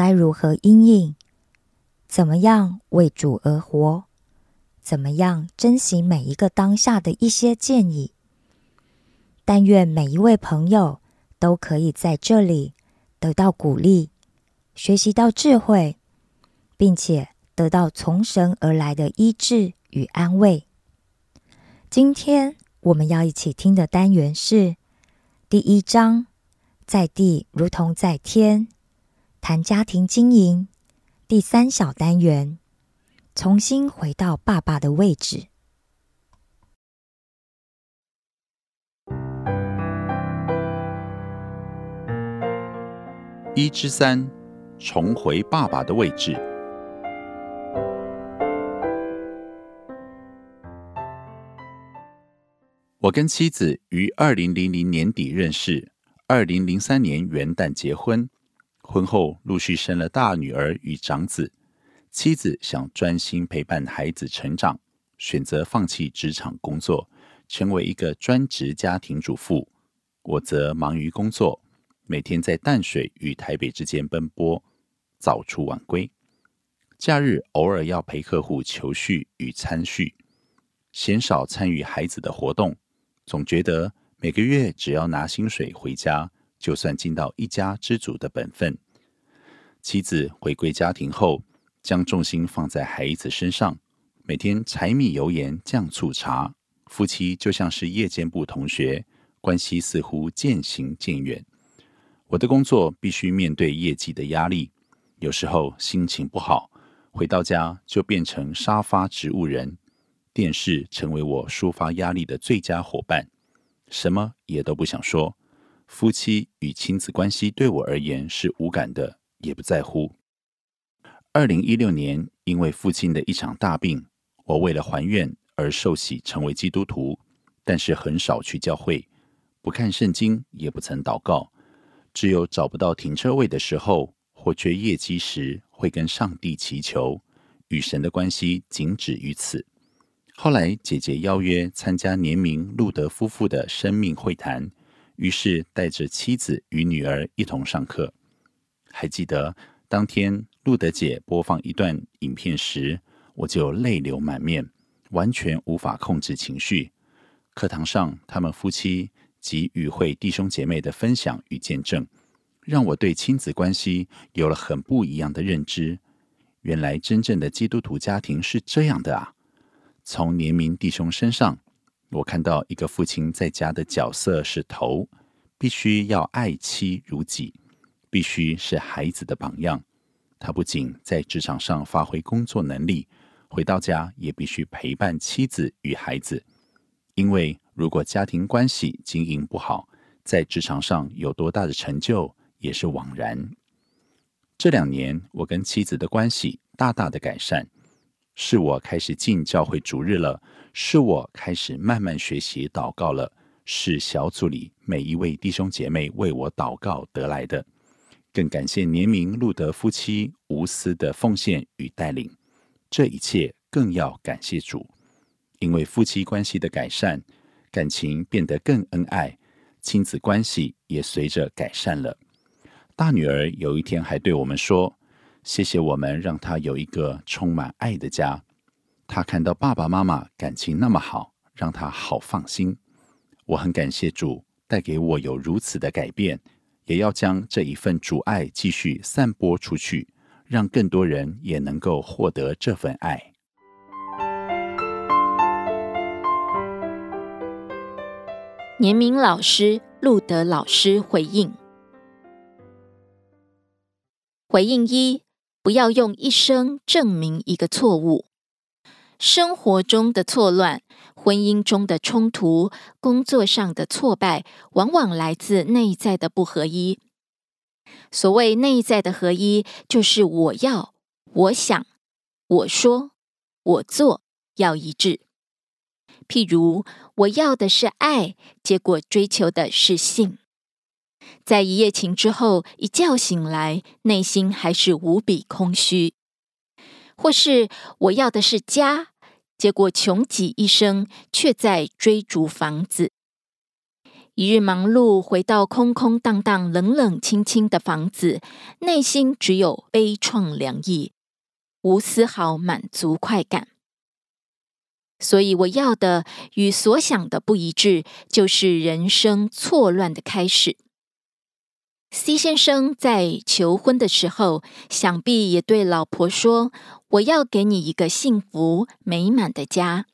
该如何应应？怎么样为主而活？怎么样珍惜每一个当下的一些建议？但愿每一位朋友都可以在这里得到鼓励，学习到智慧，并且得到从神而来的医治与安慰。今天我们要一起听的单元是第一章：在地如同在天。谈家庭经营第三小单元，重新回到爸爸的位置。一之三，重回爸爸的位置。我跟妻子于二零零零年底认识，二零零三年元旦结婚。婚后陆续生了大女儿与长子，妻子想专心陪伴孩子成长，选择放弃职场工作，成为一个专职家庭主妇。我则忙于工作，每天在淡水与台北之间奔波，早出晚归。假日偶尔要陪客户求序与参叙，鲜少参与孩子的活动。总觉得每个月只要拿薪水回家。就算尽到一家之主的本分，妻子回归家庭后，将重心放在孩子身上，每天柴米油盐酱醋茶，夫妻就像是夜间部同学，关系似乎渐行渐远。我的工作必须面对业绩的压力，有时候心情不好，回到家就变成沙发植物人，电视成为我抒发压力的最佳伙伴，什么也都不想说。夫妻与亲子关系对我而言是无感的，也不在乎。二零一六年，因为父亲的一场大病，我为了还愿而受洗成为基督徒，但是很少去教会，不看圣经，也不曾祷告。只有找不到停车位的时候，或缺业绩时，会跟上帝祈求，与神的关系仅止于此。后来，姐姐邀约参加年明路德夫妇的生命会谈。于是带着妻子与女儿一同上课。还记得当天路德姐播放一段影片时，我就泪流满面，完全无法控制情绪。课堂上他们夫妻及与会弟兄姐妹的分享与见证，让我对亲子关系有了很不一样的认知。原来真正的基督徒家庭是这样的啊！从年明弟兄身上。我看到一个父亲在家的角色是头，必须要爱妻如己，必须是孩子的榜样。他不仅在职场上发挥工作能力，回到家也必须陪伴妻子与孩子。因为如果家庭关系经营不好，在职场上有多大的成就也是枉然。这两年，我跟妻子的关系大大的改善，是我开始进教会主日了。是我开始慢慢学习祷告了，是小组里每一位弟兄姐妹为我祷告得来的。更感谢年明路德夫妻无私的奉献与带领。这一切更要感谢主，因为夫妻关系的改善，感情变得更恩爱，亲子关系也随着改善了。大女儿有一天还对我们说：“谢谢我们，让她有一个充满爱的家。她看到爸爸妈妈感情那么好，让她好放心。我很感谢主带给我有如此的改变，也要将这一份主爱继续散播出去。”让更多人也能够获得这份爱。年明老师、路德老师回应：回应一，不要用一生证明一个错误。生活中的错乱、婚姻中的冲突、工作上的挫败，往往来自内在的不合一。所谓内在的合一，就是我要、我想、我说、我做要一致。譬如我要的是爱，结果追求的是性，在一夜情之后，一觉醒来，内心还是无比空虚；或是我要的是家，结果穷极一生，却在追逐房子。一日忙碌，回到空空荡荡、冷冷清清的房子，内心只有悲怆凉意，无丝毫满足快感。所以我要的与所想的不一致，就是人生错乱的开始。C 先生在求婚的时候，想必也对老婆说：“我要给你一个幸福美满的家。”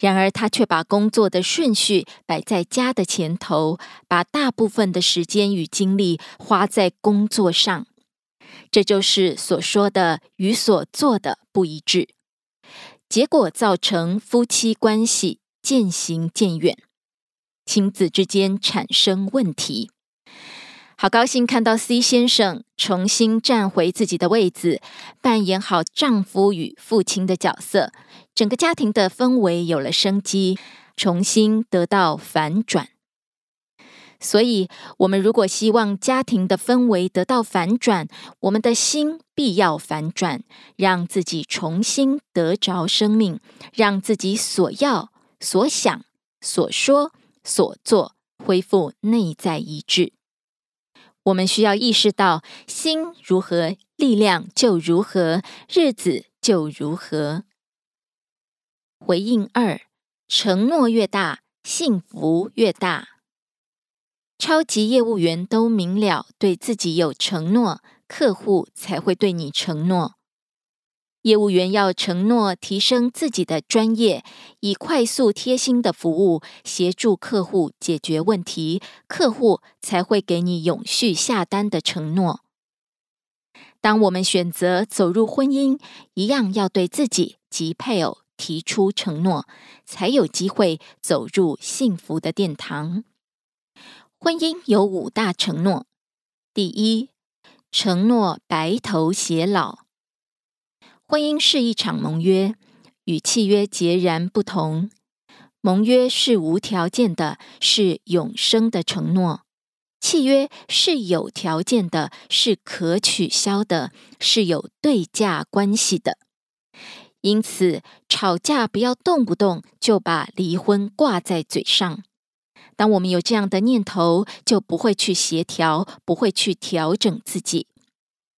然而，他却把工作的顺序摆在家的前头，把大部分的时间与精力花在工作上。这就是所说的与所做的不一致，结果造成夫妻关系渐行渐远，亲子之间产生问题。好高兴看到 C 先生重新站回自己的位子，扮演好丈夫与父亲的角色，整个家庭的氛围有了生机，重新得到反转。所以，我们如果希望家庭的氛围得到反转，我们的心必要反转，让自己重新得着生命，让自己所要、所想、所说、所做恢复内在一致。我们需要意识到，心如何，力量就如何，日子就如何。回应二：承诺越大，幸福越大。超级业务员都明了，对自己有承诺，客户才会对你承诺。业务员要承诺提升自己的专业，以快速贴心的服务协助客户解决问题，客户才会给你永续下单的承诺。当我们选择走入婚姻，一样要对自己及配偶提出承诺，才有机会走入幸福的殿堂。婚姻有五大承诺：第一，承诺白头偕老。婚姻是一场盟约，与契约截然不同。盟约是无条件的，是永生的承诺；契约是有条件的，是可取消的，是有对价关系的。因此，吵架不要动不动就把离婚挂在嘴上。当我们有这样的念头，就不会去协调，不会去调整自己。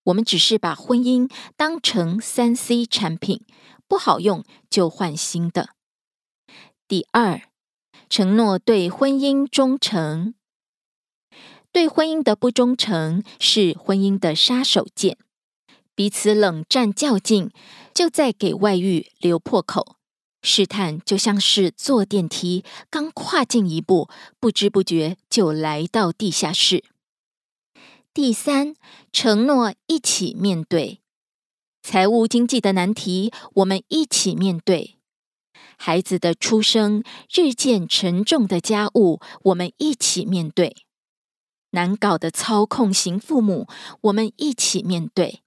我们只是把婚姻当成三 C 产品，不好用就换新的。第二，承诺对婚姻忠诚。对婚姻的不忠诚是婚姻的杀手锏，彼此冷战较劲，就在给外遇留破口。试探就像是坐电梯，刚跨进一步，不知不觉就来到地下室。第三，承诺一起面对财务经济的难题，我们一起面对孩子的出生，日渐沉重的家务，我们一起面对难搞的操控型父母，我们一起面对。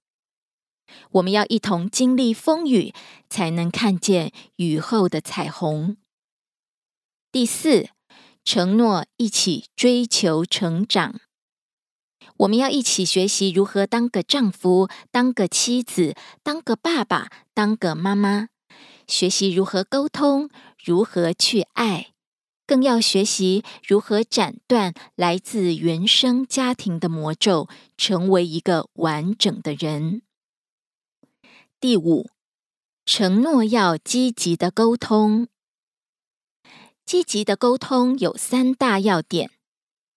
我们要一同经历风雨，才能看见雨后的彩虹。第四，承诺一起追求成长。我们要一起学习如何当个丈夫、当个妻子、当个爸爸、当个妈妈，学习如何沟通，如何去爱，更要学习如何斩断来自原生家庭的魔咒，成为一个完整的人。第五，承诺要积极的沟通。积极的沟通有三大要点。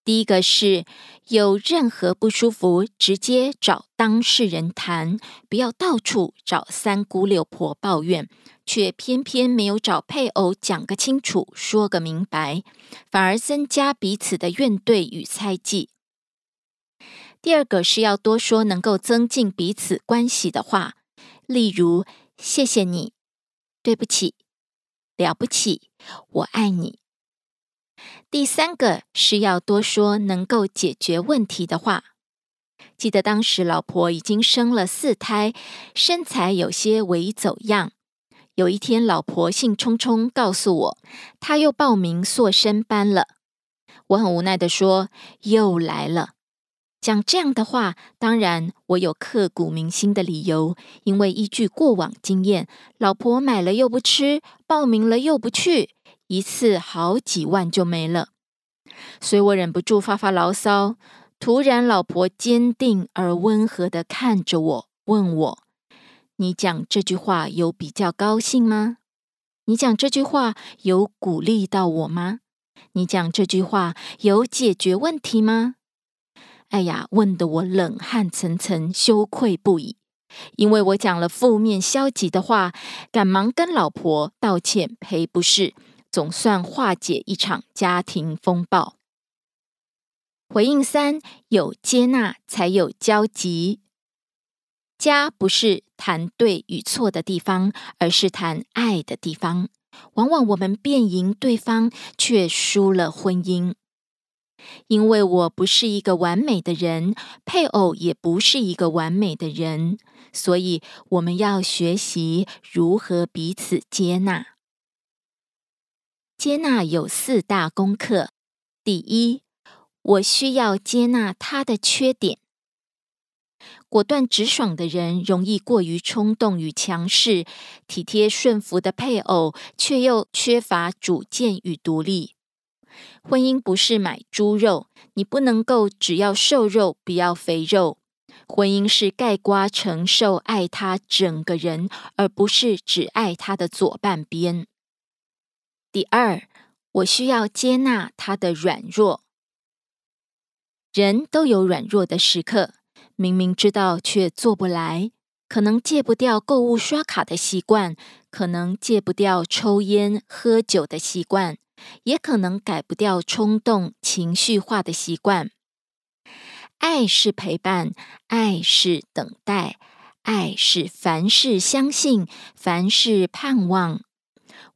第一个是有任何不舒服，直接找当事人谈，不要到处找三姑六婆抱怨，却偏偏没有找配偶讲个清楚，说个明白，反而增加彼此的怨怼与猜忌。第二个是要多说能够增进彼此关系的话，例如谢谢你、对不起、了不起、我爱你。第三个是要多说能够解决问题的话。记得当时老婆已经生了四胎，身材有些微走样。有一天，老婆兴冲冲告诉我，她又报名塑身班了。我很无奈的说：“又来了。”讲这样的话，当然我有刻骨铭心的理由，因为依据过往经验，老婆买了又不吃，报名了又不去。一次好几万就没了，所以我忍不住发发牢骚。突然，老婆坚定而温和的看着我，问我：“你讲这句话有比较高兴吗？你讲这句话有鼓励到我吗？你讲这句话有解决问题吗？”哎呀，问得我冷汗涔涔，羞愧不已，因为我讲了负面消极的话，赶忙跟老婆道歉赔不是。总算化解一场家庭风暴。回应三：有接纳才有交集。家不是谈对与错的地方，而是谈爱的地方。往往我们辩赢对方，却输了婚姻。因为我不是一个完美的人，配偶也不是一个完美的人，所以我们要学习如何彼此接纳。接纳有四大功课。第一，我需要接纳他的缺点。果断直爽的人容易过于冲动与强势，体贴顺服的配偶却又缺乏主见与独立。婚姻不是买猪肉，你不能够只要瘦肉不要肥肉。婚姻是盖瓜承受爱他整个人，而不是只爱他的左半边。第二，我需要接纳他的软弱。人都有软弱的时刻，明明知道却做不来，可能戒不掉购物刷卡的习惯，可能戒不掉抽烟喝酒的习惯，也可能改不掉冲动情绪化的习惯。爱是陪伴，爱是等待，爱是凡事相信，凡事盼望。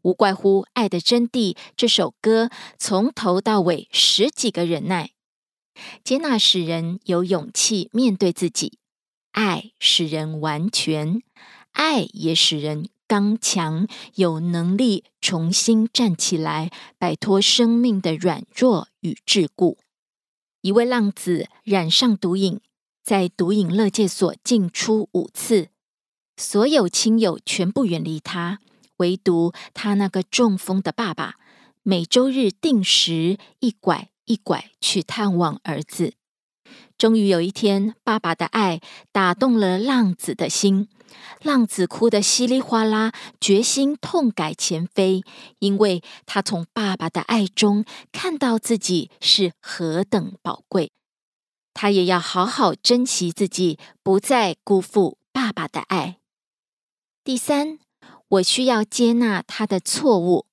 无怪乎《爱的真谛》这首歌从头到尾十几个忍耐，接纳使人有勇气面对自己，爱使人完全，爱也使人刚强，有能力重新站起来，摆脱生命的软弱与桎梏。一位浪子染上毒瘾，在毒瘾乐界所进出五次，所有亲友全部远离他。唯独他那个中风的爸爸，每周日定时一拐一拐去探望儿子。终于有一天，爸爸的爱打动了浪子的心，浪子哭得稀里哗啦，决心痛改前非，因为他从爸爸的爱中看到自己是何等宝贵，他也要好好珍惜自己，不再辜负爸爸的爱。第三。我需要接纳他的错误，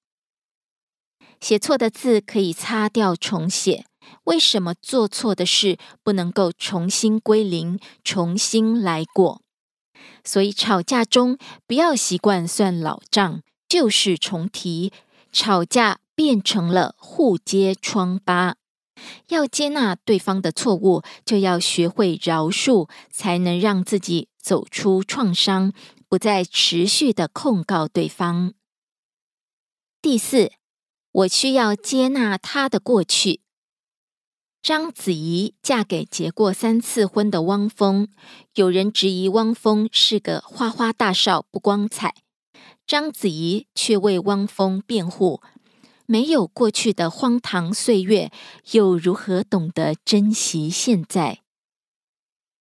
写错的字可以擦掉重写。为什么做错的事不能够重新归零、重新来过？所以吵架中不要习惯算老账，旧事重提，吵架变成了互揭疮疤。要接纳对方的错误，就要学会饶恕，才能让自己走出创伤。不再持续的控告对方。第四，我需要接纳他的过去。章子怡嫁给结过三次婚的汪峰，有人质疑汪峰是个花花大少，不光彩。章子怡却为汪峰辩护：没有过去的荒唐岁月，又如何懂得珍惜现在？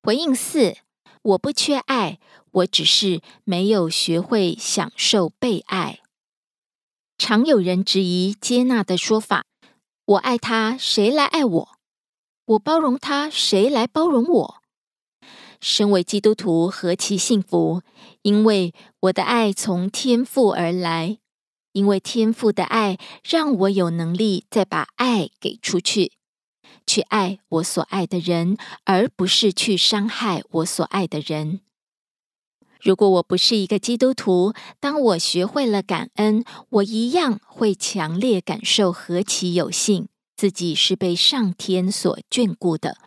回应四：我不缺爱，我只是没有学会享受被爱。常有人质疑接纳的说法：我爱他，谁来爱我？我包容他，谁来包容我？身为基督徒何其幸福！因为我的爱从天父而来，因为天父的爱让我有能力再把爱给出去，去爱我所爱的人，而不是去伤害我所爱的人。如果我不是一个基督徒，当我学会了感恩，我一样会强烈感受何其有幸。自己是被上天所眷顾的，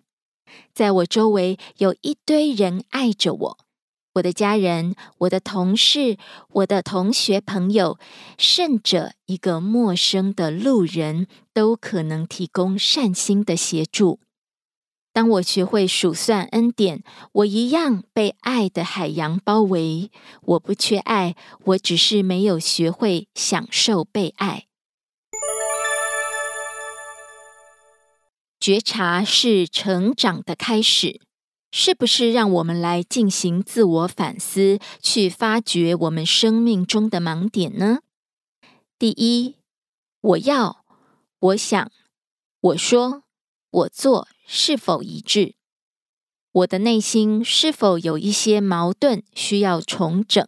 在我周围有一堆人爱着我，我的家人、我的同事、我的同学朋友，甚至一个陌生的路人，都可能提供善心的协助。当我学会数算恩典，我一样被爱的海洋包围。我不缺爱，我只是没有学会享受被爱。觉察是成长的开始，是不是让我们来进行自我反思，去发掘我们生命中的盲点呢？第一，我要、我想、我说、我做是否一致？我的内心是否有一些矛盾需要重整？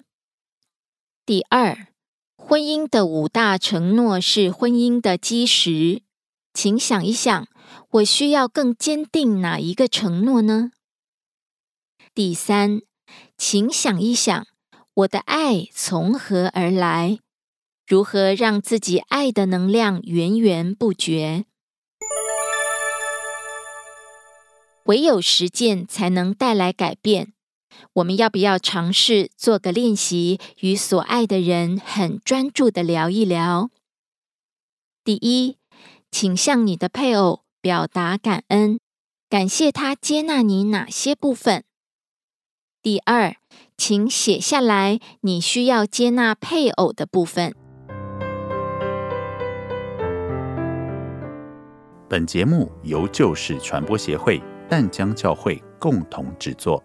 第二，婚姻的五大承诺是婚姻的基石，请想一想。我需要更坚定哪一个承诺呢？第三，请想一想，我的爱从何而来？如何让自己爱的能量源源不绝？唯有实践才能带来改变。我们要不要尝试做个练习，与所爱的人很专注的聊一聊？第一，请向你的配偶。表达感恩，感谢他接纳你哪些部分。第二，请写下来你需要接纳配偶的部分。本节目由旧事传播协会淡江教会共同制作。